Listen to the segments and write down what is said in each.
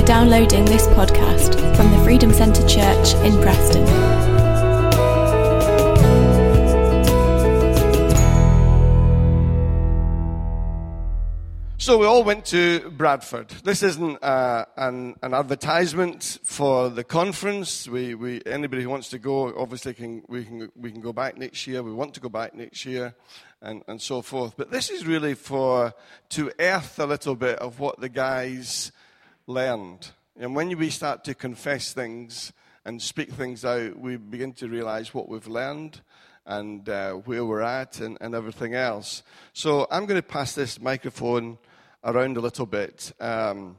for downloading this podcast from the Freedom Centre Church in Preston. So we all went to Bradford. This isn't uh, an, an advertisement for the conference. We, we, anybody who wants to go, obviously, can, we, can, we can go back next year. We want to go back next year, and, and so forth. But this is really for to earth a little bit of what the guys learned. And when we start to confess things and speak things out, we begin to realize what we've learned and uh, where we're at and, and everything else. So I'm going to pass this microphone around a little bit. Um,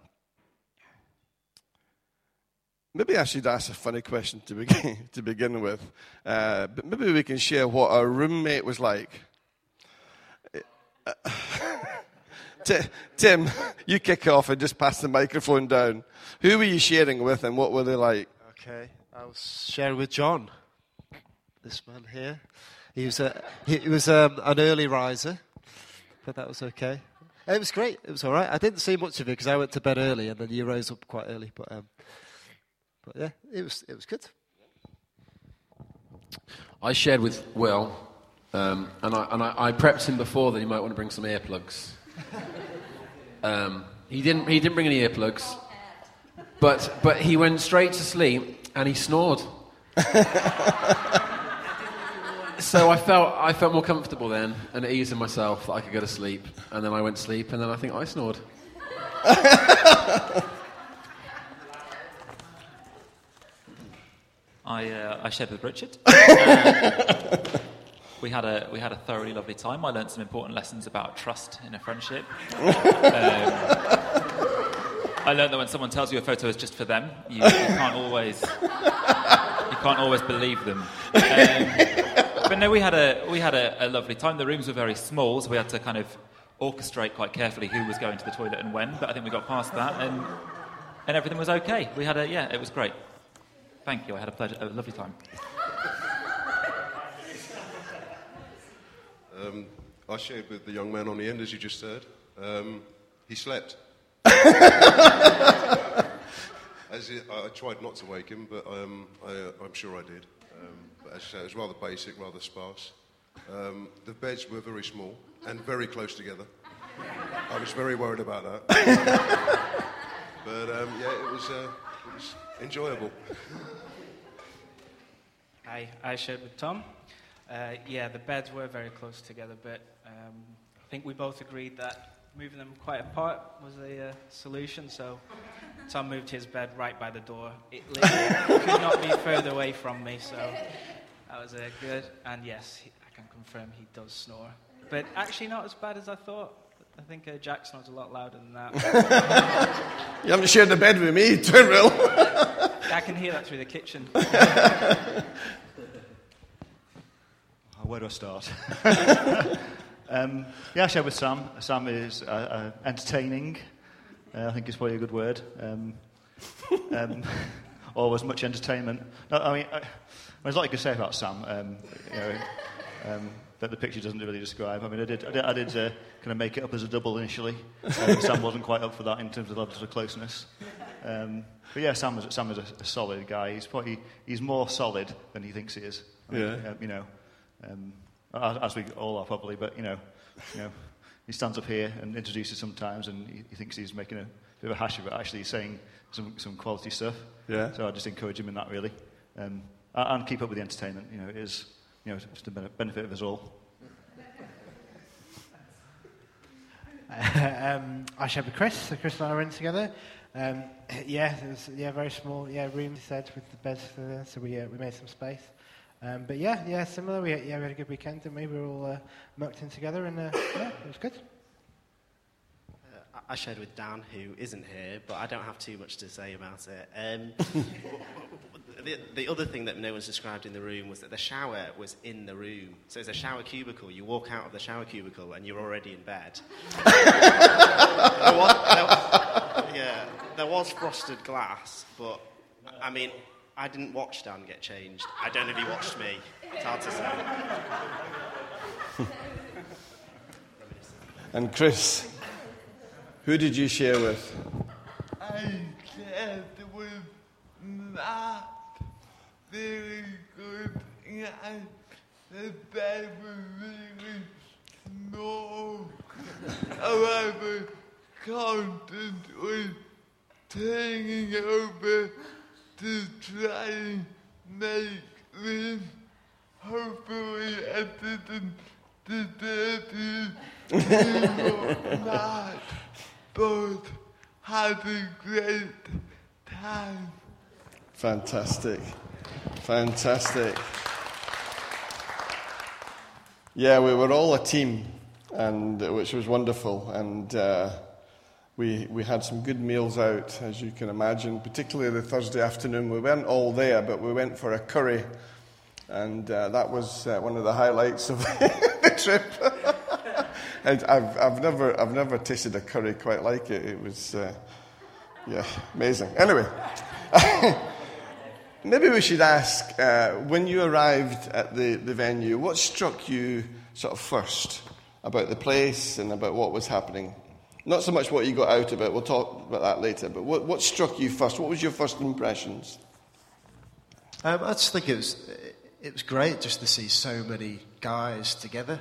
maybe I should ask a funny question to begin, to begin with. Uh, but maybe we can share what our roommate was like. Tim, you kick off and just pass the microphone down. Who were you sharing with and what were they like? Okay, I was sharing with John, this man here. He was, a, he was um, an early riser, but that was okay. It was great. It was all right. I didn't see much of it because I went to bed early and then you rose up quite early. But, um, but yeah, it was, it was good. I shared with Will, um, and, I, and I, I, prepped him before that he might want to bring some earplugs. Um, he, didn't, he didn't bring any earplugs, but, but he went straight to sleep and he snored. so I felt, I felt more comfortable then and at ease in myself that I could go to sleep. And then I went to sleep, and then I think I snored. I, uh, I shared with Richard. Uh, we, had a, we had a thoroughly lovely time. I learned some important lessons about trust in a friendship. Um, I learned that when someone tells you a photo is just for them, you, you can't always you can't always believe them. Um, but no, we had a we had a, a, lovely time. The rooms were very small, so we had to kind of orchestrate quite carefully who was going to the toilet and when. But I think we got past that, and and everything was okay. We had a yeah, it was great. Thank you. I had a pleasure, a lovely time. Um, I shared with the young man on the end, as you just said. Um, he slept. As it, I, tried not to wake him, but um, I, am sure I did. Um, but as I say, it was rather basic, rather sparse. Um, the beds were very small and very close together. I was very worried about that. but um, yeah, it was, uh, it was enjoyable. Hi, I shared with Tom. Uh, yeah, the beds were very close together, but um, I think we both agreed that moving them quite apart was a uh, solution. So Tom moved his bed right by the door. It could not be further away from me, so that was uh, good. And yes, he, I can confirm he does snore. But actually, not as bad as I thought. I think uh, Jack snores a lot louder than that. you haven't shared the bed with me, Tyrrell. I can hear that through the kitchen. Where do I start? um, yeah, I share with Sam. Sam is uh, uh, entertaining. Uh, I think is probably a good word. Um, um, or as much entertainment. No, I mean, I, there's a lot you could say about Sam. Um, you know, um, that the picture doesn't really describe. I mean, I did, I did, I did uh, kind of make it up as a double initially. Um, Sam wasn't quite up for that in terms of levels of closeness. Um, but yeah, Sam is, Sam is a, a, solid guy. He's probably he's more solid than he thinks he is. I mean, yeah. Uh, you know, um, as we all are probably. But you know, you know, he stands up here and introduces sometimes, and he, he thinks he's making a bit of a hash of it. Actually, he's saying some some quality stuff. Yeah. So I just encourage him in that really, um, and keep up with the entertainment. You know, it is you know just the benefit of us all. um, I shared with Chris. So Chris and I were in together. Um, yeah, it was yeah very small yeah room said with the beds there, so we uh, we made some space. Um, but yeah, yeah, similar. We yeah we had a good weekend, and we were all uh, mucked in together, and uh, yeah, it was good. Uh, I shared with Dan, who isn't here, but I don't have too much to say about it. Um, the, the other thing that no one's described in the room was that the shower was in the room. So it's a shower cubicle. You walk out of the shower cubicle and you're already in bed. there was, there, yeah, there was frosted glass, but I mean, I didn't watch Dan get changed. I don't know if he watched me. It's hard to say. and Chris, who did you share with? I, shared with not very good and the bed was really small. However, content was turning over to try and make this hopefully I didn't deserve you not both had a great time. Fantastic. Fantastic. Yeah, we were all a team, and uh, which was wonderful. And uh, we, we had some good meals out, as you can imagine, particularly the Thursday afternoon. We weren't all there, but we went for a curry, and uh, that was uh, one of the highlights of the trip. and I've, I've, never, I've never tasted a curry quite like it. It was, uh, yeah, amazing. Anyway. Maybe we should ask uh, when you arrived at the, the venue, what struck you sort of first about the place and about what was happening? Not so much what you got out of it, we'll talk about that later, but what, what struck you first? What was your first impressions? Um, I just think it was, it was great just to see so many guys together.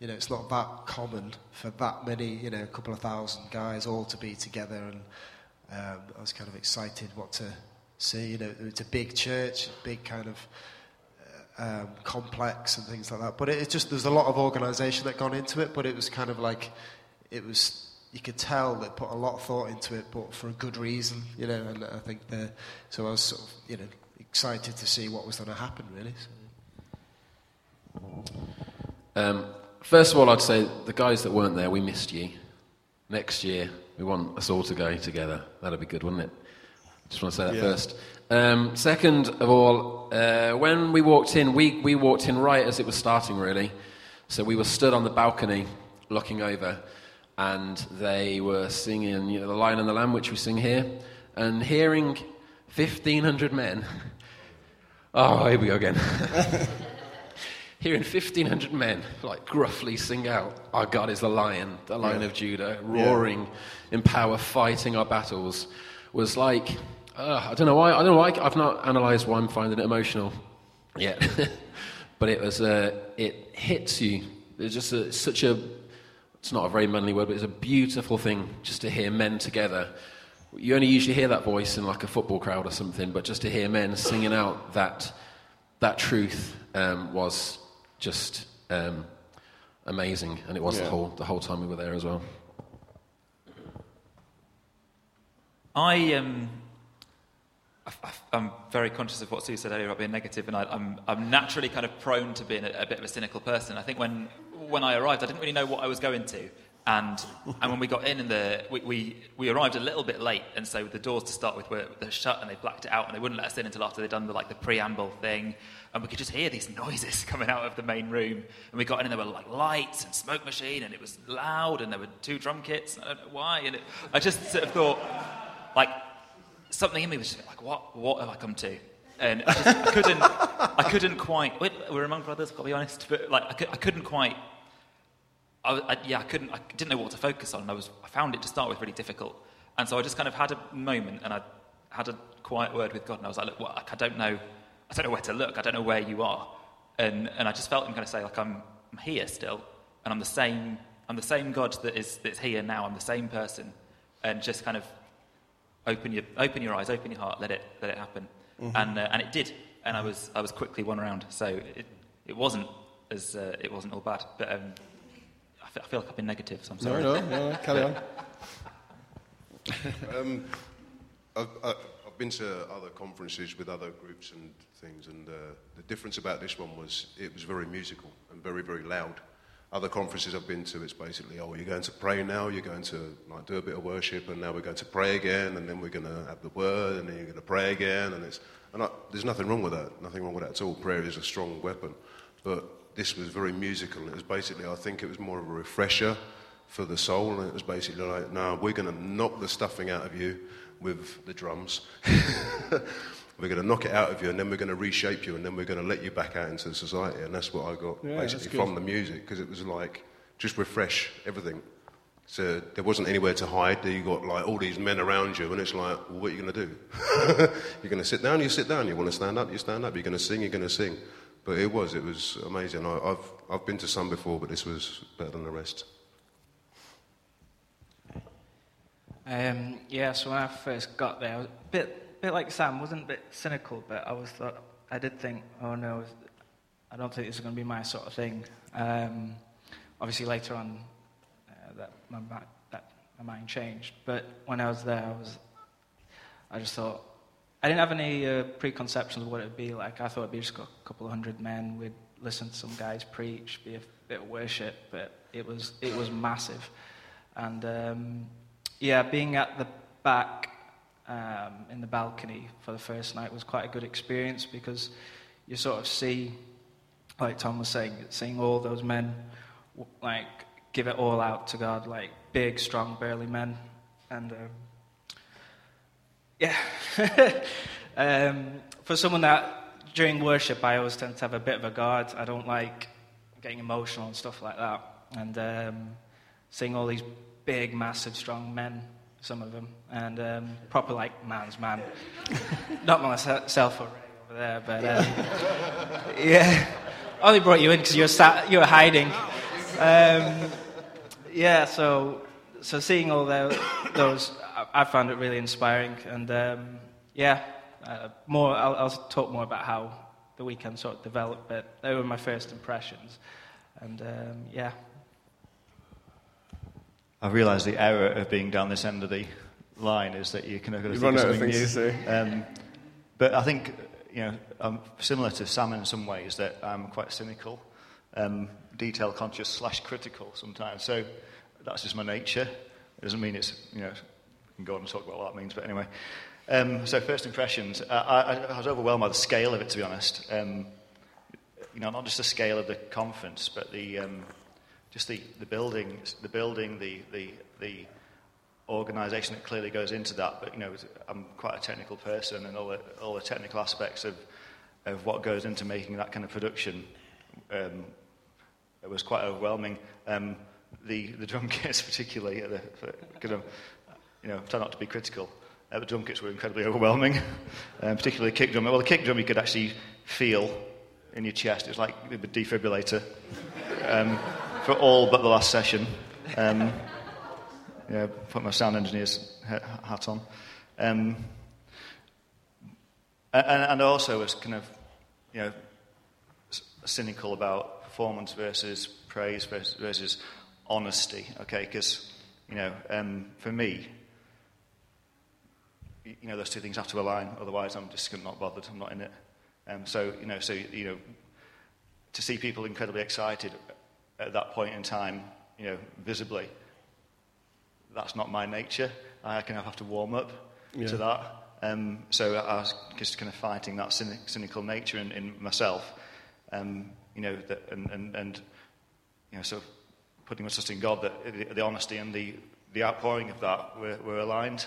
You know, it's not that common for that many, you know, a couple of thousand guys all to be together. And um, I was kind of excited what to see. You know, it's a big church, big kind of uh, um, complex and things like that. But it, it just there's a lot of organisation that gone into it. But it was kind of like it was. You could tell they put a lot of thought into it, but for a good reason, you know. And I think the so I was sort of, you know, excited to see what was going to happen, really. So. Um, first of all, I'd say the guys that weren't there, we missed you. Next year, we want us all to go together. That'd be good, wouldn't it? Just want to say that Yeah. first. Um, second of all, uh, when we walked in, we, we walked in right as it was starting, really. So we were stood on the balcony looking over, and they were singing you know, The Lion and the Lamb, which we sing here, and hearing 1,500 men. Oh, here we go again. hearing 1,500 men like gruffly sing out, Our God is the Lion, the Lion Yeah. of Judah, roaring in power, fighting our battles, was like, uh, I don't know why, I don't know why, I've not analysed why I'm finding it emotional yet. but it was, uh, it hits you. It's just a, such a, it's not a very manly word, but it's a beautiful thing just to hear men together. You only usually hear that voice in like a football crowd or something, but just to hear men singing out that, that truth um, was just um, amazing, and it was Yeah. the whole the whole time we were there as well. I um, I- I- I'm very conscious of what Sue said earlier about being negative, and I, I'm, I'm naturally kind of prone to being a, a bit of a cynical person. I think when, when I arrived, I didn't really know what I was going to. And, and when we got in, and the, we, we, we arrived a little bit late, and so the doors to start with were, were shut, and they blacked it out, and they wouldn't let us in until after they'd done the, like, the preamble thing. And we could just hear these noises coming out of the main room. And we got in, and there were like lights and smoke machine, and it was loud, and there were two drum kits. I don't know why. And it, I just sort of thought, like, something in me was just like, what, what have I come to? And I, just, I couldn't, I couldn't quite. we- We're among brothers, I've got to be honest. But like, I, could, couldn't quite. I, I, yeah, I couldn't. I didn't know what to focus on. I was. I found it to start with really difficult, and so I just kind of had a moment, and I had a quiet word with God, and I was like, look, well, I don't know. I don't know where to look. I don't know where you are, and and I just felt him kind of say, like, I'm, I'm here still, and I'm the same. I'm the same God that is that's here now. I'm the same person, and just kind of open your open your eyes, open your heart, let it let it happen, Mhm. and uh, and it did, and I was I was quickly won around. So it it wasn't as uh, it wasn't all bad, but um, I, feel, I feel like I've been negative, so I'm No, sorry. no, no, carry on. um, I've, I've been to other conferences with other groups and things, and uh, the difference about this one was it was very musical and very, very loud. Other conferences I've been to, it's basically, oh, you're going to pray now, you're going to like do a bit of worship, and now we're going to pray again, and then we're going to have the word, and then you're going to pray again, and it's, and I, there's nothing wrong with that, nothing wrong with that at all. Prayer is a strong weapon, but this was very musical. It was basically, I think it was more of a refresher for the soul, and it was basically like, no, we're going to knock the stuffing out of you with the drums. we're going to knock it out of you, and then we're going to reshape you, and then we're going to let you back out into society. And that's what I got Yeah, basically from the music, because it was like just refresh everything. So there wasn't anywhere to hide. You got like all these men around you, and it's like, well, what are you going to do? you're going to sit down, you sit down. You want to stand up, you stand up. You're going to sing, you're going to sing. But it was, it was amazing. I, I've, I've been to some before, but this was better than the rest. Um, yeah, so when I first got there, I was a bit, bit like Sam, wasn't a bit cynical, but I was thought, I did think, oh no, I don't think this is going to be my sort of thing. Um, obviously, later on, uh, that, my, that my mind changed. But when I was there, I was, I just thought, I didn't have any uh, preconceptions of what it would be like. I thought it'd be just a couple of hundred men. We'd listen to some guys preach, be a bit of worship, but it was it was massive. And um, yeah, being at the back um, in the balcony for the first night was quite a good experience because you sort of see, like Tom was saying, seeing all those men like give it all out to God, like big, strong, burly men, and. Um, yeah. um, for someone that during worship I always tend to have a bit of a guard. I don't like getting emotional and stuff like that. And um, seeing all these big, massive, strong men, some of them, and um, proper like man's man. Not myself already over there, but um, yeah. Only brought you in because you were sat, you were hiding. Um, yeah, so so seeing all the, those, I, I found it really inspiring, and um, yeah, uh, more. I'll, I'll talk more about how the weekend sort of developed, but they were my first impressions, and um, yeah. I realise the error of being down this end of the line is that you kind of got to You think run of out of something things new. Um, but I think you know I'm similar to Sam in some ways that I'm quite cynical, um, detail conscious slash critical sometimes. So that's just my nature. It doesn't mean it's you know we can go on and talk about what that means, but anyway. Um, so first impressions, I, I, I was overwhelmed by the scale of it, to be honest. Um, you know, not just the scale of the conference, but the um, just the, the building, the building, the the the organisation that clearly goes into that. But you know, I'm quite a technical person, and all the all the technical aspects of of what goes into making that kind of production um, it was quite overwhelming. Um, the the drum kits, particularly, kind of, you know, try not to be critical. Uh, the drum kits were incredibly overwhelming, um, particularly the kick drum. Well, the kick drum you could actually feel in your chest. It was like a defibrillator um, for all but the last session. Um, yeah, put my sound engineer's hat on. Um, and, and also was kind of, you know, cynical about performance versus praise versus, versus honesty. Okay, because you know, um, for me, you know, those two things have to align. Otherwise, I'm just not bothered. I'm not in it. Um, so you know, so you know, to see people incredibly excited at that point in time, you know, visibly, that's not my nature. I kind of have to warm up Yeah. to that. Um, so I was just kind of fighting that cynic, cynical nature in, in myself. Um, you know, that, and, and, and, you know, sort of putting my trust in God that the, the honesty and the, the outpouring of that were, were aligned.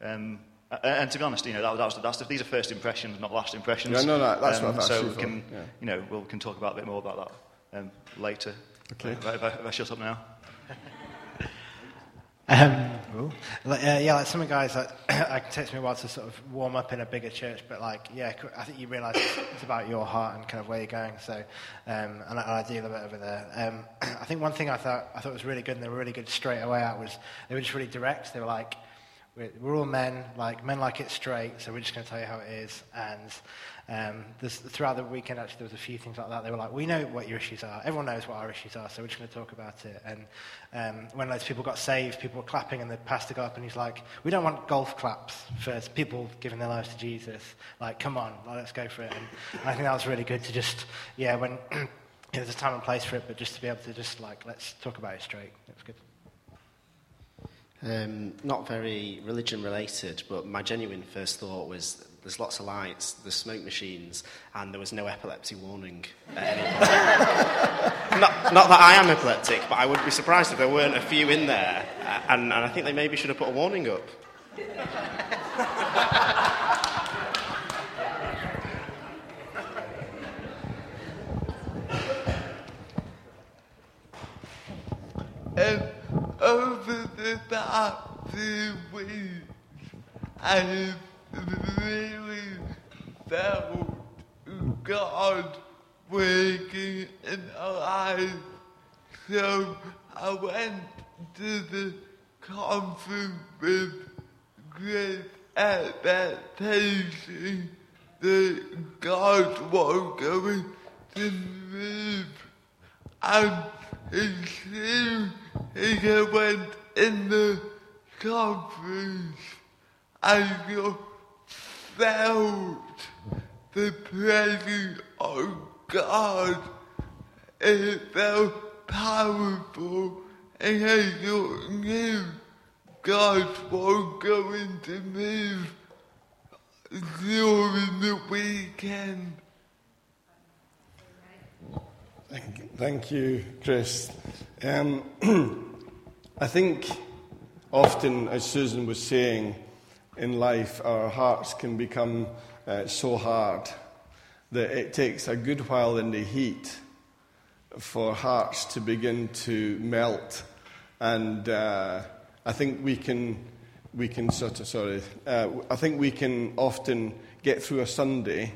Um, and, to be honest, you know, that, that was, that's the, these are first impressions, not last impressions. Yeah, no, no, that's what I've So we can, yeah. you know, we'll, we can talk about a bit more about that um, later. Okay. If I, if I, if I shut up now. Um, like, uh, yeah, like some of the guys, like, it takes me a while to sort of warm up in a bigger church, but like, yeah, I think you realise it's, it's about your heart and kind of where you're going. So, um, and, I, and I do love it over there. Um, I think one thing I thought I thought was really good, and they were really good straight away out was they were just really direct. They were like, we're, we're all men, like men like it straight, so we're just going to tell you how it is. And um, throughout the weekend, actually, there was a few things like that. They were like, we know what your issues are. Everyone knows what our issues are, so we're just going to talk about it. And um, when those people got saved, people were clapping, and the pastor got up and he's like, we don't want golf claps for people giving their lives to Jesus. Like, come on, like, let's go for it. And I think that was really good to just, yeah, when there's a time and place for it, but just to be able to just like, let's talk about it straight. It was good. Um, not very religion related, but my genuine first thought was there's lots of lights, there's smoke machines, and there was no epilepsy warning at any point. not, not that I am epileptic, but I would be surprised if there weren't a few in there, uh, and, and I think they maybe should have put a warning up. Um, over past few weeks, I really felt God waking in our lives. So I went to the conference with great expectation that God was going to move. And it seemed I went in the conference, I just felt the presence of God. It felt powerful, and I just knew God was going to move during the weekend. Thank, thank you, Chris. Um, I think often, as Susan was saying, in life our hearts can become uh, so hard that it takes a good while in the heat for hearts to begin to melt. And uh, I think we can, we can sort of, sorry, uh, I think we can often get through a Sunday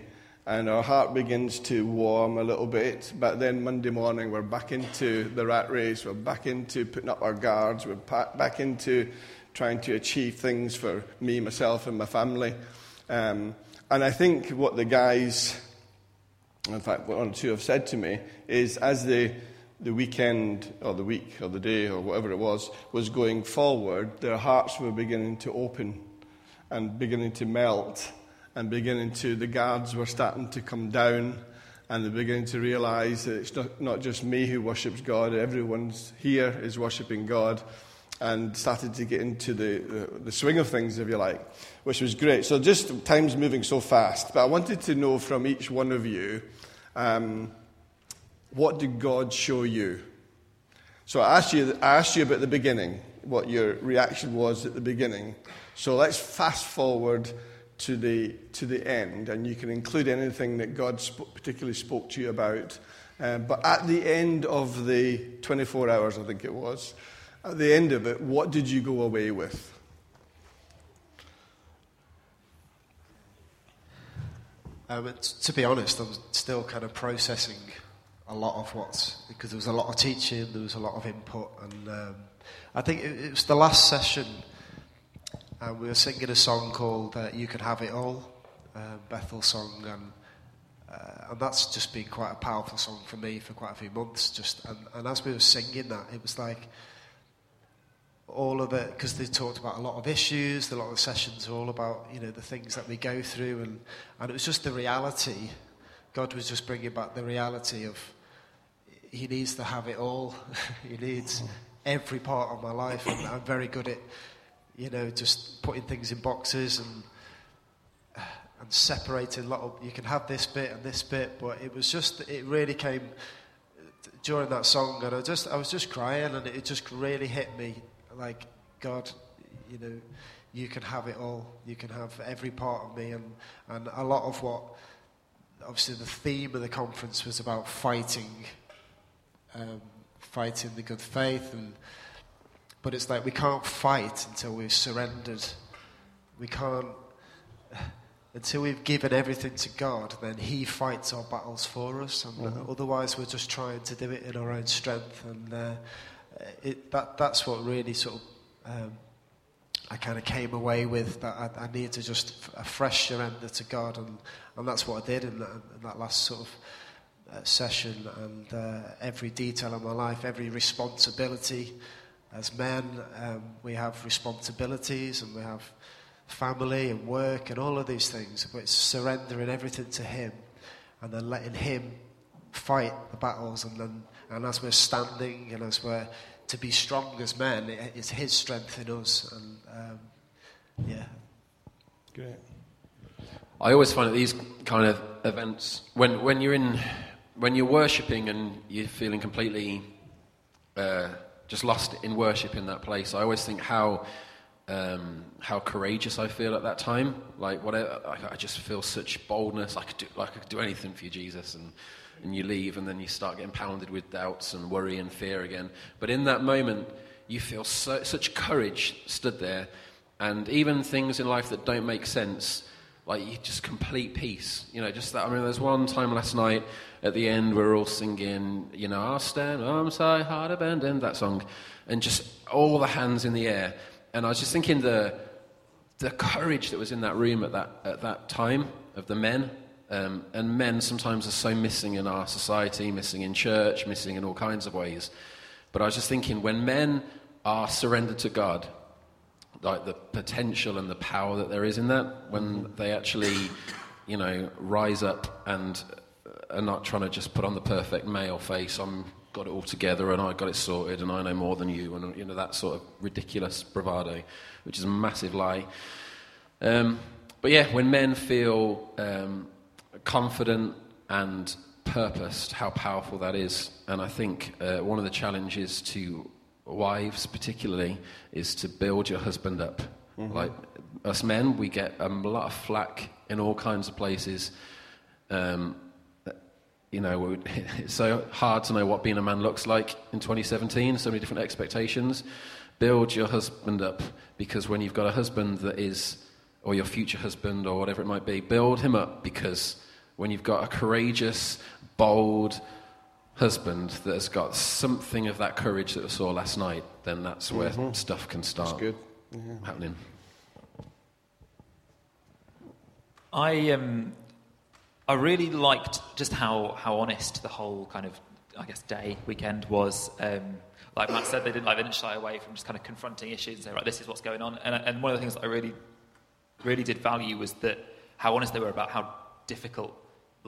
and our heart begins to warm a little bit. But then Monday morning, we're back into the rat race, we're back into putting up our guards, we're back into trying to achieve things for me, myself, and my family. Um, and I think what the guys, in fact, one or two have said to me, is as the, the weekend or the week or the day or whatever it was was going forward, their hearts were beginning to open and beginning to melt and beginning to, the guards were starting to come down and they're beginning to realize that it's not, not just me who worships God, everyone's here is worshipping God and started to get into the, the, the, swing of things, if you like, which was great. So just time's moving so fast, but I wanted to know from each one of you um, what did God show you? So I asked you, I asked you about the beginning, what your reaction was at the beginning. So let's fast forward to the, to the end, and you can include anything that God sp- particularly spoke to you about. Uh, but at the end of the 24 hours, I think it was, at the end of it, what did you go away with? Um, to be honest, I'm still kind of processing a lot of what's because there was a lot of teaching, there was a lot of input, and um, I think it, it, was the last session, and we were singing a song called uh, "You Can Have It All," uh, Bethel song, and uh, and that's just been quite a powerful song for me for quite a few months. Just and, and as we were singing that, it was like all of it because they talked about a lot of issues. A lot of the sessions were all about you know the things that we go through, and and it was just the reality. God was just bringing back the reality of He needs to have it all. he needs every part of my life, and I'm very good at you know just putting things in boxes and and separating a lot of. You can have this bit and this bit, but it was just it really came during that song, and I just I was just crying, and it just really hit me like, God, you know, you can have it all. You can have every part of me. And, and a lot of what, obviously, the theme of the conference was about fighting, um, fighting the good faith. And, but it's like we can't fight until we've surrendered. We can't, until we've given everything to God, then He fights our battles for us. And Mhm. otherwise, we're just trying to do it in our own strength. And uh, it, that, that's what really sort of um, I kind of came away with that I, I need to just f- a fresh surrender to God, and, and that's what I did in that, in that last sort of uh, session. And uh, every detail of my life, every responsibility as men, um, we have responsibilities and we have family and work and all of these things, but it's surrendering everything to Him and then letting Him fight the battles. And, then, and as we're standing and as we're to be strong as men, it, it's His strength in us. And um, yeah. Great. I always find that these kind of events, when, when you're in, when you're worshipping and you're feeling completely uh, just lost in worship in that place, I always think how um, how courageous I feel at that time. Like whatever, I, I just feel such boldness. I could do, like I could do anything for you, Jesus, and and you leave, and then you start getting pounded with doubts and worry and fear again. But in that moment, you feel so, such courage stood there, and even things in life that don't make sense, like just complete peace. You know, just that. I mean, there's one time last night at the end we're all singing, you know, I'll stand, I'm so hard abandoned, that song, and just all the hands in the air. And I was just thinking the the courage that was in that room at that at that time of the men. Um, and men sometimes are so missing in our society, missing in church, missing in all kinds of ways. But I was just thinking, when men are surrendered to God, like the potential and the power that there is in that, when they actually, you know, rise up and are not trying to just put on the perfect male face, I'm got it all together and I got it sorted and I know more than you, and you know that sort of ridiculous bravado, which is a massive lie. Um, but yeah, when men feel um, confident and purposed, how powerful that is. And I think uh, one of the challenges to wives, particularly, is to build your husband up. Mhm. Like us men, we get a lot of flack in all kinds of places. Um, you know, it's so hard to know what being a man looks like in 2017, so many different expectations. Build your husband up because when you've got a husband that is, or your future husband, or whatever it might be, build him up because when you've got a courageous, bold husband that has got something of that courage that we saw last night, then that's where Mhm. stuff can start good. happening. I um, I really liked just how, how honest the whole kind of I guess day weekend was. Um, like Matt said, they didn't like they didn't shy away from just kind of confronting issues and say right, this is what's going on. And, and one of the things that I really really did value was that how honest they were about how difficult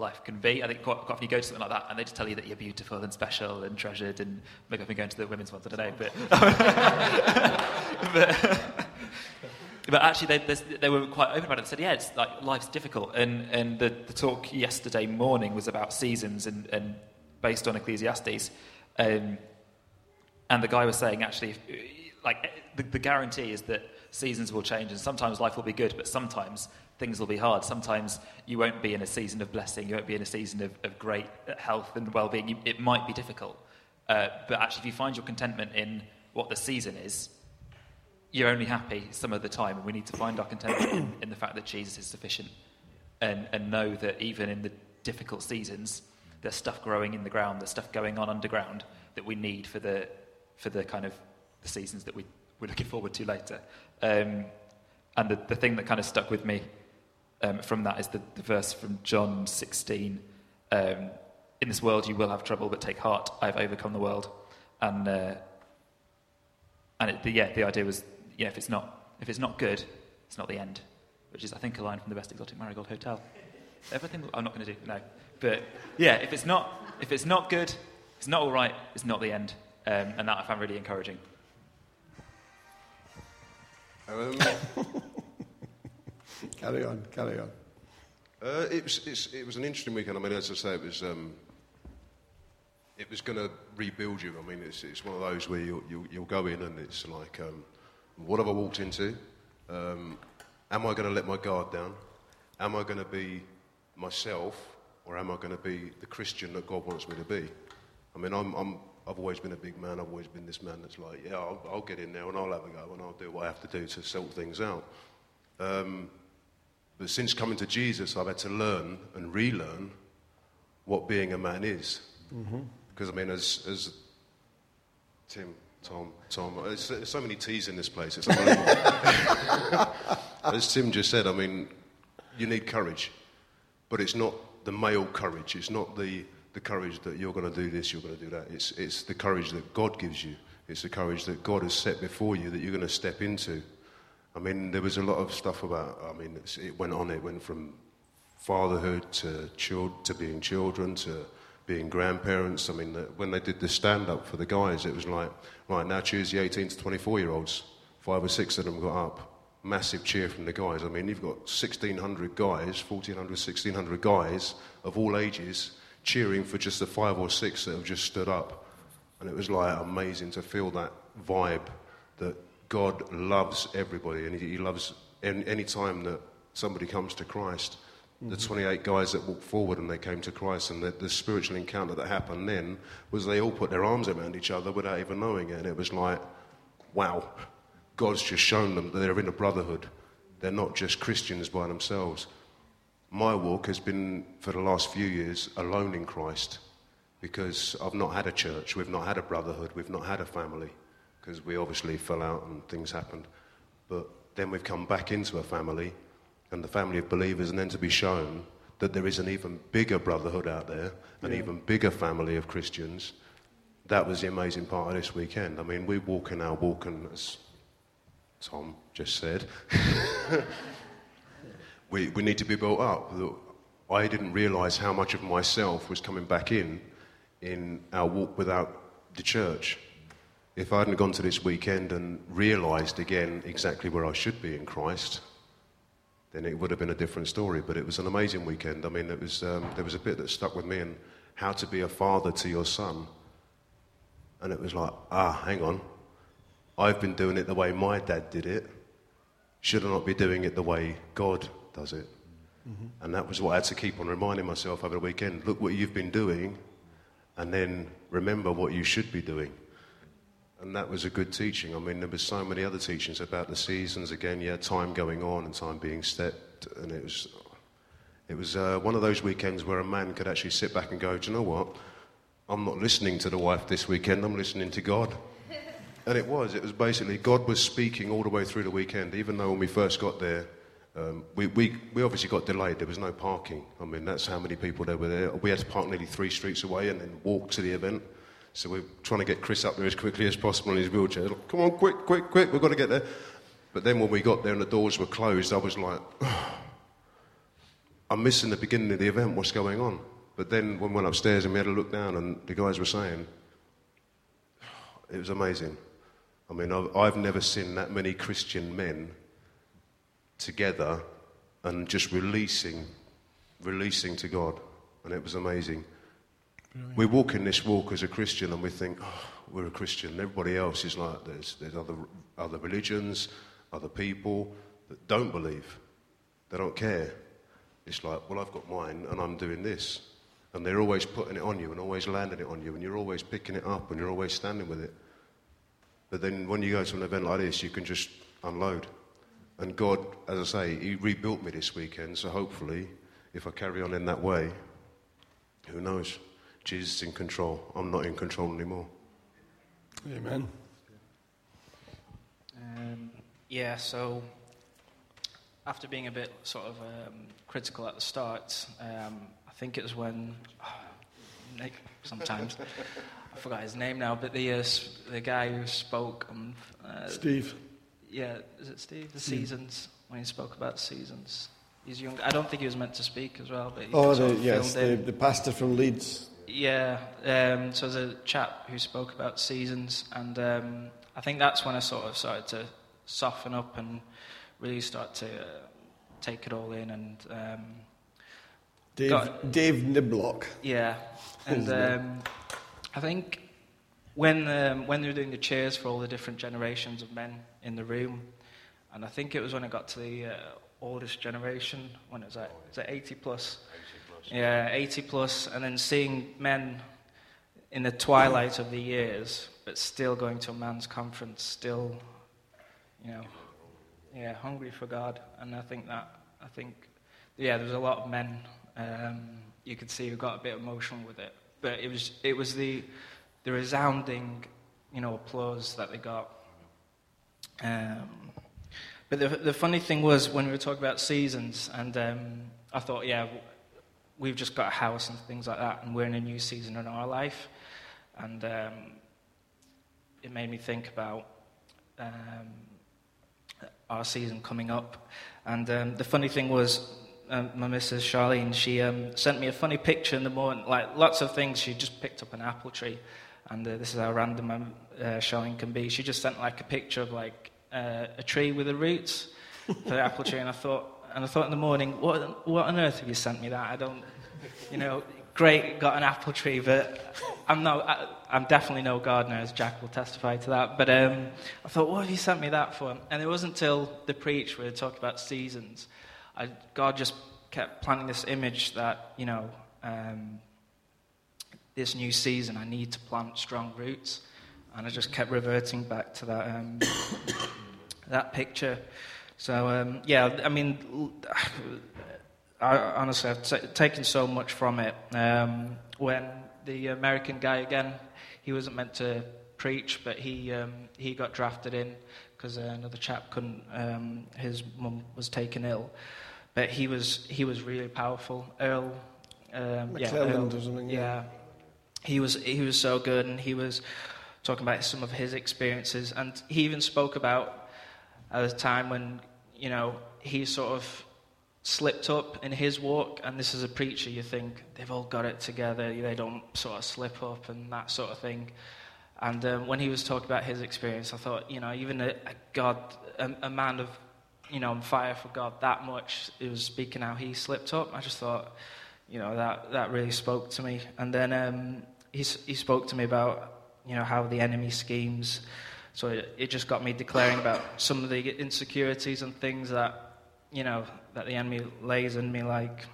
life can be. I think quite, quite often you go to something like that and they just tell you that you're beautiful and special and treasured and maybe I've been going to the women's ones, I don't know, but, but, but actually they, they were quite open about it. They said, yeah, it's like life's difficult. And, and the, the talk yesterday morning was about seasons and, and based on Ecclesiastes. Um, and the guy was saying, actually, if- like the, the guarantee is that seasons will change, and sometimes life will be good, but sometimes things will be hard. Sometimes you won't be in a season of blessing, you won't be in a season of, of great health and well-being. It might be difficult, uh, but actually, if you find your contentment in what the season is, you're only happy some of the time, and we need to find our contentment in, in the fact that Jesus is sufficient, and, and know that even in the difficult seasons, there's stuff growing in the ground, there's stuff going on underground that we need for the for the kind of the seasons that we we're looking forward to later. Um, and the, the thing that kind of stuck with me um, from that is the, the verse from John 16. Um, in this world you will have trouble, but take heart, I have overcome the world. And uh, and it, the, yeah, the idea was, yeah, if it's not if it's not good, it's not the end, which is I think a line from the Best Exotic Marigold Hotel. Everything I'm not going to do no, but yeah, if it's not if it's not good, it's not all right, it's not the end, um, and that I found really encouraging. Carry on, carry on. Uh, it, was, it was an interesting weekend. I mean, as I say, it was, um, it was going to rebuild you. I mean, it's, it's one of those where you'll, you'll, you'll go in and it's like, um, what have I walked into? Um, am I going to let my guard down? Am I going to be myself or am I going to be the Christian that God wants me to be? I mean, I'm, I'm, I've always been a big man. I've always been this man that's like, yeah, I'll, I'll get in there and I'll have a go and I'll do what I have to do to sort things out. Um, but since coming to Jesus, I've had to learn and relearn what being a man is. Mhm. Because, I mean, as, as Tim, Tom, Tom, there's, there's so many T's in this place, it's unbelievable. as Tim just said, I mean, you need courage. But it's not the male courage. It's not the, the courage that you're going to do this, you're going to do that. It's, it's the courage that God gives you. It's the courage that God has set before you that you're going to step into. I mean, there was a lot of stuff about, I mean, it went on. It went from fatherhood to, child, to being children to being grandparents. I mean, the, when they did the stand up for the guys, it was like, right, now choose the 18 to 24 year olds. Five or six of them got up. Massive cheer from the guys. I mean, you've got 1,600 guys, 1,400, 1,600 guys of all ages cheering for just the five or six that have just stood up. And it was like amazing to feel that vibe God loves everybody and He, he loves any, any time that somebody comes to Christ. The Mhm. 28 guys that walked forward and they came to Christ, and the, the spiritual encounter that happened then was they all put their arms around each other without even knowing it. And it was like, wow, God's just shown them that they're in a brotherhood. They're not just Christians by themselves. My walk has been, for the last few years, alone in Christ because I've not had a church, we've not had a brotherhood, we've not had a family because we obviously fell out and things happened. But then we've come back into a family and the family of believers, and then to be shown that there is an even bigger brotherhood out there, an Yeah. even bigger family of Christians. That was the amazing part of this weekend. I mean, we walk in our walking, as Tom just said. we, we need to be built up. I didn't realise how much of myself was coming back in in our walk without the church. If I hadn't gone to this weekend and realised again exactly where I should be in Christ, then it would have been a different story. But it was an amazing weekend. I mean, it was, um, there was a bit that stuck with me and how to be a father to your son. And it was like, ah, hang on. I've been doing it the way my dad did it. Should I not be doing it the way God does it? And that was what I had to keep on reminding myself over the weekend. Look what you've been doing, and then remember what you should be doing. And that was a good teaching. I mean, there was so many other teachings about the seasons. Again, yeah, time going on and time being stepped, and it was, it was uh, one of those weekends where a man could actually sit back and go, "Do you know what? I'm not listening to the wife this weekend. I'm listening to God." And it was. It was basically God was speaking all the way through the weekend, even though when we first got there, um, we, we, we obviously got delayed. There was no parking. I mean, that's how many people there were there. We had to park nearly three streets away and then walk to the event. So we're trying to get Chris up there as quickly as possible in his wheelchair. Like, Come on, quick, quick, quick, we've got to get there. But then when we got there and the doors were closed, I was like, I'm missing the beginning of the event. What's going on? But then when we went upstairs and we had a look down, and the guys were saying, it was amazing. I mean, I've, I've never seen that many Christian men together and just releasing, releasing to God, and it was amazing. We walk in this walk as a Christian, and we think, oh, we're a Christian. Everybody else is like there's there's other other religions, other people that don't believe, they don't care. It's like, well, I've got mine, and I'm doing this, and they're always putting it on you, and always landing it on you, and you're always picking it up, and you're always standing with it. But then when you go to an event like this, you can just unload. And God, as I say, He rebuilt me this weekend, so hopefully, if I carry on in that way, who knows? Jesus is in control. I'm not in control anymore. Amen. Um, yeah, so after being a bit sort of um, critical at the start, um, I think it was when Nick sometimes I forgot his name now, but the uh, s- the guy who spoke on uh, Steve. Yeah, is it Steve? The Steve. seasons when he spoke about seasons. He's young. I don't think he was meant to speak as well, but he Oh, the, yes, the, the pastor from Leeds. Yeah, um, so there's a chap who spoke about seasons, and um, I think that's when I sort of started to soften up and really start to uh, take it all in. And um, Dave, got- Dave Niblock. yeah, and um, I think when um, when they were doing the cheers for all the different generations of men in the room, and I think it was when it got to the uh, oldest generation, when it was at, was it 80 plus? Yeah, 80 plus, and then seeing men in the twilight of the years, but still going to a man's conference, still, you know, yeah, hungry for God. And I think that, I think, yeah, there was a lot of men um, you could see who got a bit emotional with it. But it was, it was the, the resounding, you know, applause that they got. Um, but the, the funny thing was when we were talking about seasons, and um, I thought, yeah, we've just got a house and things like that, and we're in a new season in our life. And um, it made me think about um, our season coming up. And um, the funny thing was, um, my missus Charlene, she um, sent me a funny picture in the morning, like lots of things. She just picked up an apple tree, and uh, this is how random um, uh, Charlene can be. She just sent like a picture of like uh, a tree with the roots for the apple tree, and I thought, and I thought in the morning, what, what on earth have you sent me that? I don't, you know, great, got an apple tree, but I'm no, I, I'm definitely no gardener, as Jack will testify to that. But um, I thought, what have you sent me that for? And it wasn't until the preach where we talked about seasons, I, God just kept planting this image that you know, um, this new season, I need to plant strong roots. and I just kept reverting back to that um, that picture. So um, yeah, I mean, I, honestly, I've t- taken so much from it. Um, when the American guy again, he wasn't meant to preach, but he um, he got drafted in because uh, another chap couldn't. Um, his mum was taken ill, but he was he was really powerful. Earl, um, yeah, Earl, or something, yeah. yeah, he was he was so good, and he was talking about some of his experiences, and he even spoke about at a time when you know he sort of slipped up in his walk, and this is a preacher. You think they've all got it together, they don't sort of slip up and that sort of thing. And um, when he was talking about his experience, I thought, you know, even a, a God, a, a man of, you know, on fire for God that much, he was speaking how he slipped up. I just thought, you know, that, that really spoke to me. And then um, he, he spoke to me about, you know, how the enemy schemes. So it, it just got me declaring about some of the insecurities and things that, you know, that the enemy lays in me, like,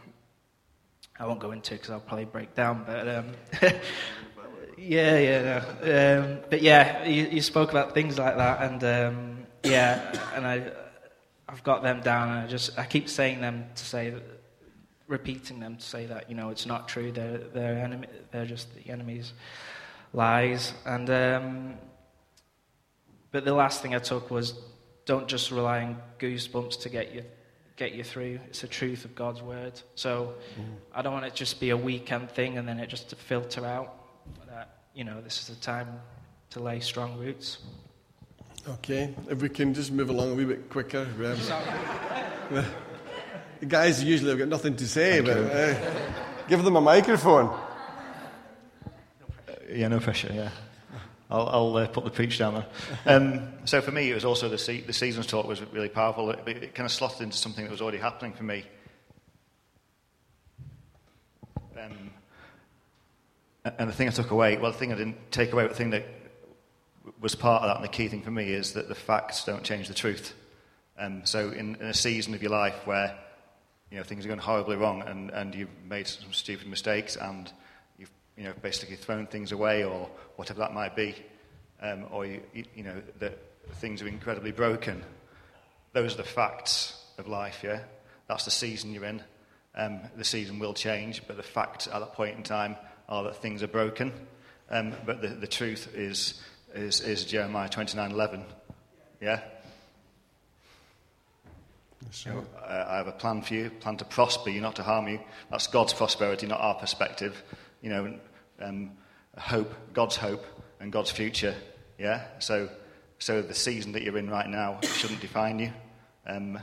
I won't go into because I'll probably break down, but um, yeah, yeah, no. um, but yeah, you, you spoke about things like that, and um, yeah, and I, I've got them down, and I just I keep saying them to say, repeating them to say that you know it's not true. They're they're enemy, they're just the enemy's lies, and um, but the last thing I took was don't just rely on goosebumps to get you get you through. It's the truth of God's word. So I don't want it to just be a weekend thing and then it just to filter out. That you know, this is the time to lay strong roots. Okay, if we can just move along a wee bit quicker. um, the, the guys usually have got nothing to say, but uh, give them a microphone. Yeah, no pressure, yeah. I'll, I'll uh, put the preach down there. Um, so for me, it was also the, se- the seasons talk was really powerful. It, it kind of slotted into something that was already happening for me. Um, and the thing I took away, well, the thing I didn't take away, but the thing that was part of that and the key thing for me is that the facts don't change the truth. Um, so in, in a season of your life where you know things are going horribly wrong and, and you've made some stupid mistakes and you know basically thrown things away or whatever that might be, um, or you, you, know that things are incredibly broken. Those are the facts of life. Yeah, that's the season you're in. Um, the season will change, but the facts at that point in time are that things are broken. Um, but the, the truth is, is, is Jeremiah 29:11. Yeah. You know, I I have a plan for you, plan to prosper you, not to harm you. That's God's prosperity, not our perspective. You know, um, hope, God's hope, and God's future. Yeah. So, so the season that you're in right now shouldn't define you. Um,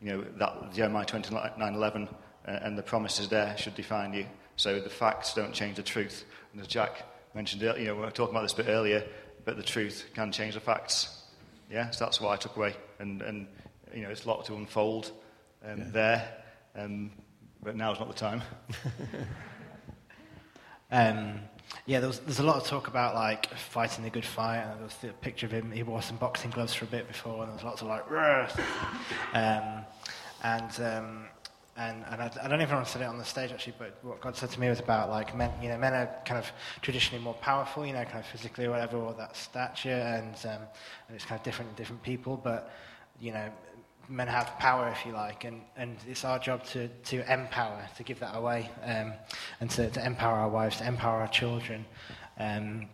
you know that Jeremiah 29:11 uh, and the promises there should define you. So the facts don't change the truth. And as Jack mentioned, earlier, you know, we were talking about this a bit earlier, but the truth can change the facts. Yeah, so that's what I took away. And, and you know, it's a lot to unfold um, Yeah. there, um, but now's not the time. Um, yeah, there was, there's a lot of talk about like fighting the good fight, and there was the picture of him. He wore some boxing gloves for a bit before, and there was lots of like, um, and um, and and I, I don't even want to say it on the stage actually, but what God said to me was about like men, you know, men are kind of traditionally more powerful, you know, kind of physically or whatever, or that stature, and um, and it's kind of different in different people, but you know, men have power, if you like, and, and it's our job to, to empower, to give that away, um, and to, to empower our wives, to empower our children. Um,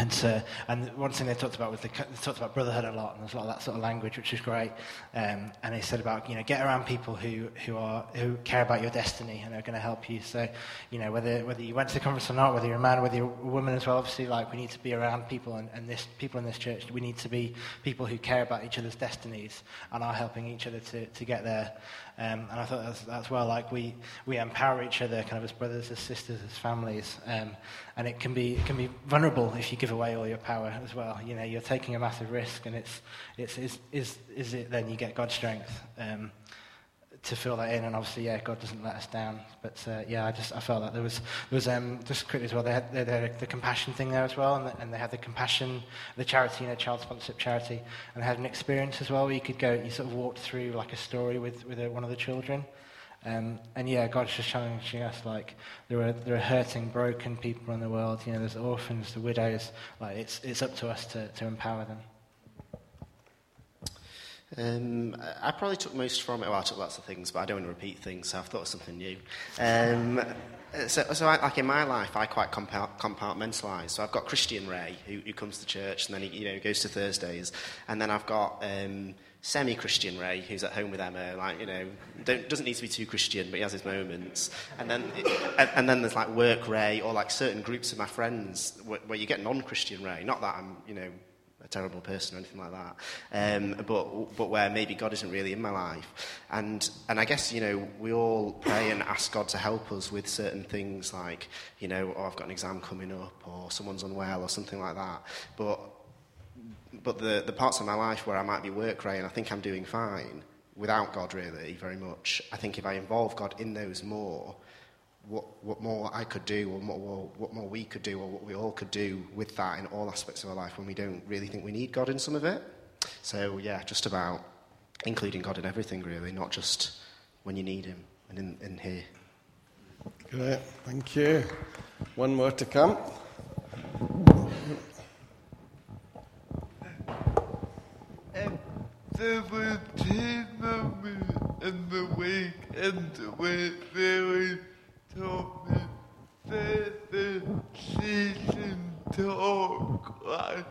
and so, and one thing they talked about was they, they talked about brotherhood a lot, and there's a lot of that sort of language, which is great. Um, and they said about you know get around people who who are who care about your destiny and are going to help you. So, you know whether whether you went to the conference or not, whether you're a man, whether you're a woman as well. Obviously, like we need to be around people, and, and this people in this church, we need to be people who care about each other's destinies and are helping each other to, to get there. Um, and I thought that's, that's well, like we, we empower each other kind of as brothers, as sisters, as families. Um, and it can be, it can be vulnerable if you give away all your power as well. You know, you're taking a massive risk and it's, it's, is, is, is it then you get God's strength um, to fill that in. And obviously, yeah, God doesn't let us down. But uh, yeah, I just, I felt that there was, there was um, just quickly as well, they had, they had the compassion thing there as well. And, the, and they had the compassion, the charity, you know, child sponsorship charity. And they had an experience as well where you could go, you sort of walked through like a story with, with uh, one of the children. Um, and yeah, God's just challenging us. Like there are there are hurting, broken people in the world. You know, there's orphans, the widows. Like it's it's up to us to, to empower them. Um, I probably took most from it. Well, I took lots of things, but I don't want to repeat things, so I've thought of something new. Um, so, so I, like in my life, I quite compartmentalise. So I've got Christian Ray, who, who comes to church, and then he you know, goes to Thursdays. And then I've got um, semi-Christian Ray, who's at home with Emma, like, you know, doesn't need to be too Christian, but he has his moments. And then, and, and, then there's like work Ray, or like certain groups of my friends where, where you get non-Christian Ray. Not that I'm, you know, a terrible person or anything like that, um, but, but where maybe God isn't really in my life. And, and I guess, you know, we all pray and ask God to help us with certain things like, you know, oh, I've got an exam coming up, or someone's unwell, or something like that. But, but the, the parts of my life where I might be work and I think I'm doing fine, without God really, very much, I think if I involve God in those more, what, what more I could do, or more, what more we could do, or what we all could do with that in all aspects of our life when we don't really think we need God in some of it. So, yeah, just about including God in everything, really, not just when you need Him and in, in here. Great, thank you. One more to come. Um, there were two moments in the week and where really taught me that the season talk like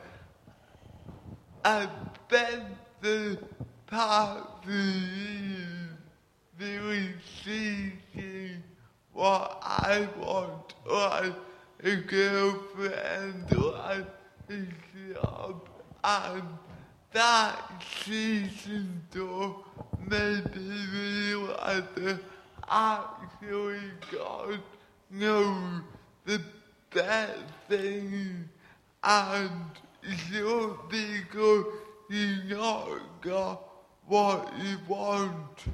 I spent the past years really seeking what I want, like a girlfriend, like a job, and that season door made me realize actually God knows the best thing and just because you not got what you want.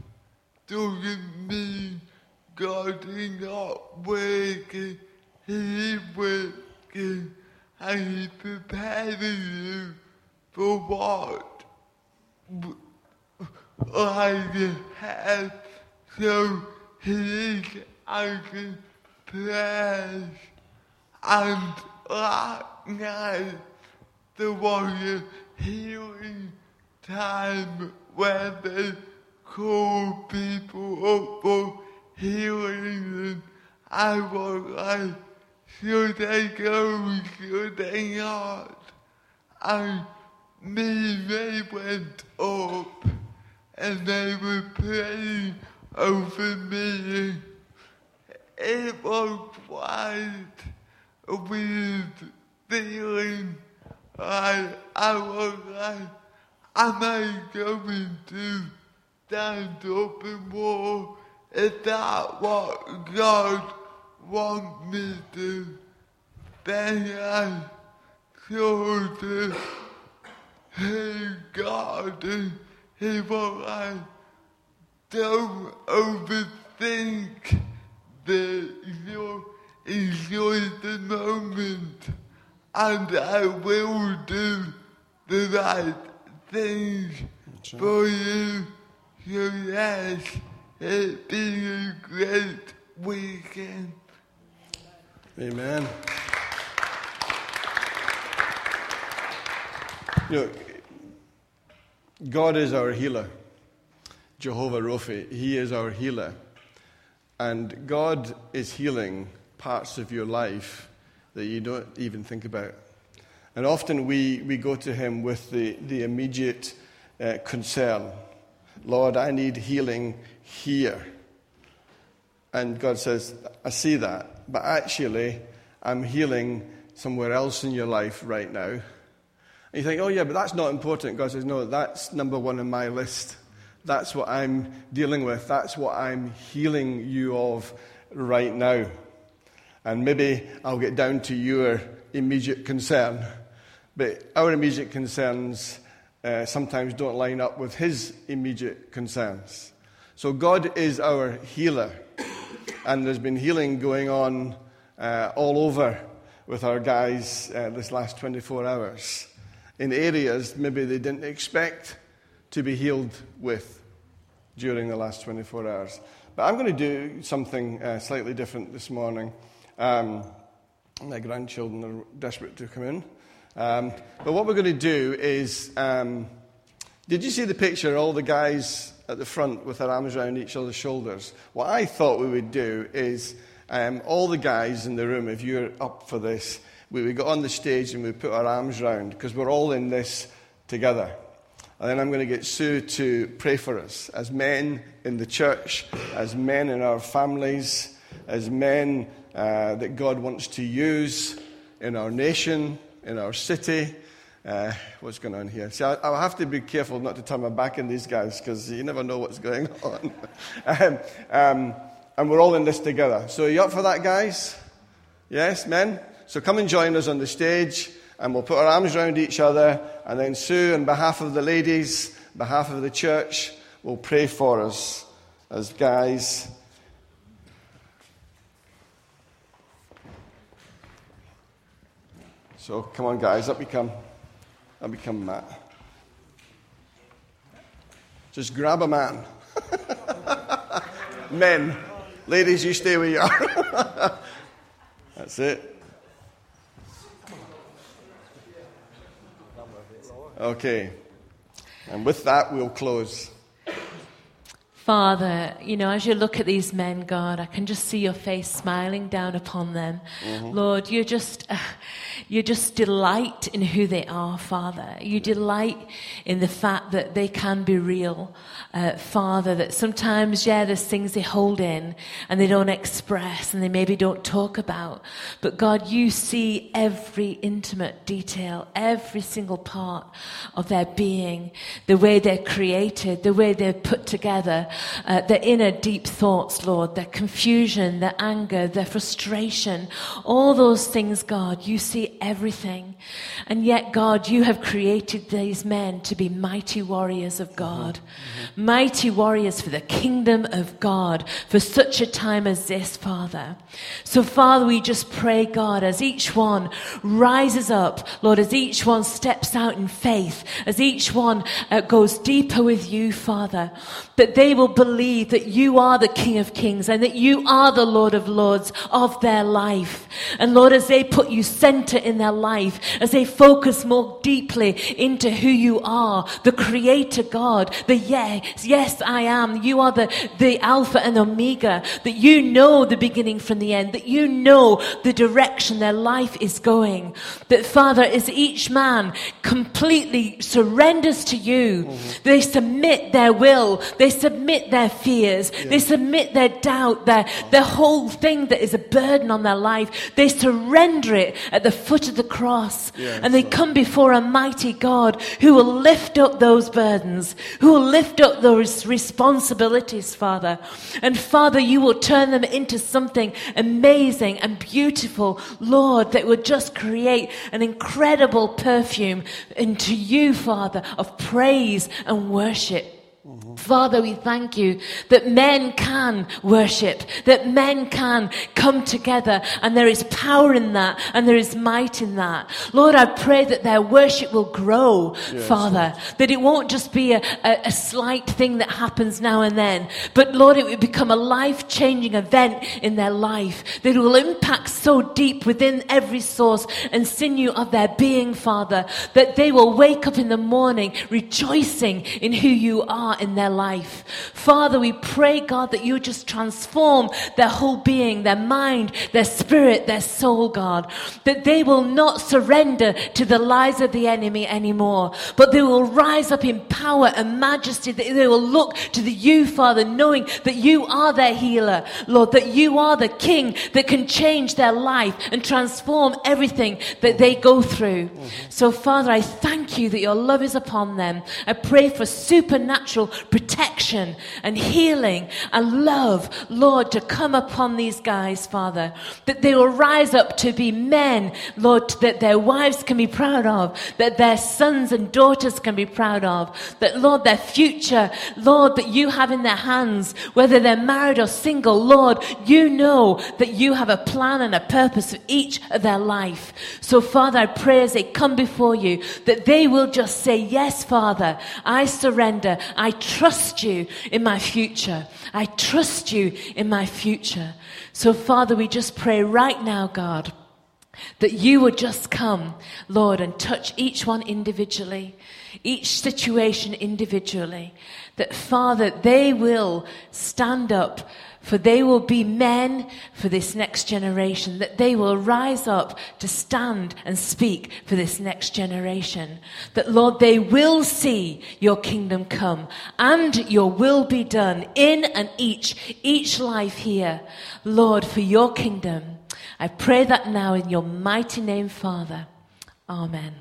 Doesn't mean God is not working, He's working and He's preparing you for what I have so his answered prayers and last night there was a healing time where they call people up for healing and I was like, should I go, should I not? And me, they went up and they were praying over me. It was quite a weird feeling. I, I was like, am I going to stand up and walk? Is that what God wants me to? Then I the hey God, he was like, don't overthink the you enjoy the moment and I will do the right things for you. So yes, it's been a great weekend. Amen. You know, God is our healer. Jehovah Rophi, He is our healer. And God is healing parts of your life that you don't even think about. And often we, we go to Him with the, the immediate uh, concern Lord, I need healing here. And God says, I see that, but actually, I'm healing somewhere else in your life right now. And you think, oh, yeah, but that's not important. God says, no, that's number one on my list. That's what I'm dealing with. That's what I'm healing you of right now. And maybe I'll get down to your immediate concern. But our immediate concerns uh, sometimes don't line up with his immediate concerns. So God is our healer. And there's been healing going on uh, all over with our guys uh, this last 24 hours in areas maybe they didn't expect to be healed with during the last 24 hours. but I'm going to do something uh, slightly different this morning. Um, my grandchildren are desperate to come in. Um, but what we're going to do is um, did you see the picture? All the guys at the front with their arms around each other's shoulders. What I thought we would do is um, all the guys in the room, if you're up for this, we would go on the stage and we put our arms around because we're all in this together. And then I'm going to get Sue to pray for us as men in the church, as men in our families, as men uh, that God wants to use in our nation, in our city. Uh, what's going on here? See, I, will have to be careful not to turn my back on these guys because you never know what's going on. um, um, and we're all in this together. So, are you up for that, guys? Yes, men? So, come and join us on the stage and we'll put our arms around each other. And then Sue, on behalf of the ladies, behalf of the church, will pray for us as guys. So come on, guys, up you come. Up you come, Matt. Just grab a man. Men, ladies, you stay where you are. That's it. Okay. And with that, we'll close. Father, you know, as you look at these men, God, I can just see your face smiling down upon them. Mm-hmm. Lord, you just, uh, you just delight in who they are, Father. You delight in the fact that they can be real, uh, Father. That sometimes, yeah, there's things they hold in and they don't express and they maybe don't talk about. But God, you see every intimate detail, every single part of their being, the way they're created, the way they're put together uh, their inner deep thoughts, Lord, their confusion, their anger, their frustration, all those things, God, you see everything. And yet, God, you have created these men to be mighty warriors of God, mm-hmm. mighty warriors for the kingdom of God, for such a time as this, Father. So, Father, we just pray, God, as each one rises up, Lord, as each one steps out in faith, as each one uh, goes deeper with you, Father, that they will believe that you are the King of Kings and that you are the Lord of Lords of their life. And Lord, as they put you center in their life, as they focus more deeply into who you are, the Creator God, the yes, yes, I am. You are the, the Alpha and Omega, that you know the beginning from the end, that you know the direction their life is going. That Father, as each man completely surrenders to you, mm-hmm. they submit their will, they submit their fears, yeah. they submit their doubt, their, their whole thing that is a burden on their life, they surrender it at the foot of the cross. Yeah, and they come before a mighty God who will lift up those burdens, who will lift up those responsibilities, Father. And Father, you will turn them into something amazing and beautiful, Lord, that will just create an incredible perfume into you, Father, of praise and worship. Mm-hmm. Father, we thank you that men can worship, that men can come together, and there is power in that, and there is might in that. Lord, I pray that their worship will grow, yes, Father, that it won't just be a, a, a, slight thing that happens now and then, but Lord, it will become a life changing event in their life, that it will impact so deep within every source and sinew of their being, Father, that they will wake up in the morning rejoicing in who you are are in their life. Father, we pray, God, that you just transform their whole being, their mind, their spirit, their soul, God. That they will not surrender to the lies of the enemy anymore, but they will rise up in power and majesty, that they will look to the you, Father, knowing that you are their healer, Lord, that you are the King that can change their life and transform everything that they go through. Mm-hmm. So, Father, I thank you that your love is upon them. I pray for supernatural protection and healing and love, Lord, to come upon these guys, Father. That they will rise up to be men, Lord, that their wives can be proud of, that their sons and daughters can be proud of, that, Lord, their future, Lord, that you have in their hands, whether they're married or single, Lord, you know that you have a plan and a purpose for each of their life. So, Father, I pray as they come before you that they will just say, Yes, Father, I surrender. I trust you in my future. I trust you in my future. So, Father, we just pray right now, God, that you would just come, Lord, and touch each one individually, each situation individually. That, Father, they will stand up for they will be men for this next generation, that they will rise up to stand and speak for this next generation. That, Lord, they will see your kingdom come and your will be done in and each, each life here. Lord, for your kingdom. I pray that now in your mighty name, Father. Amen.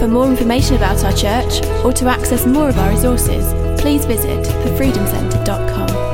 For more information about our church or to access more of our resources, please visit thefreedomcentre.com.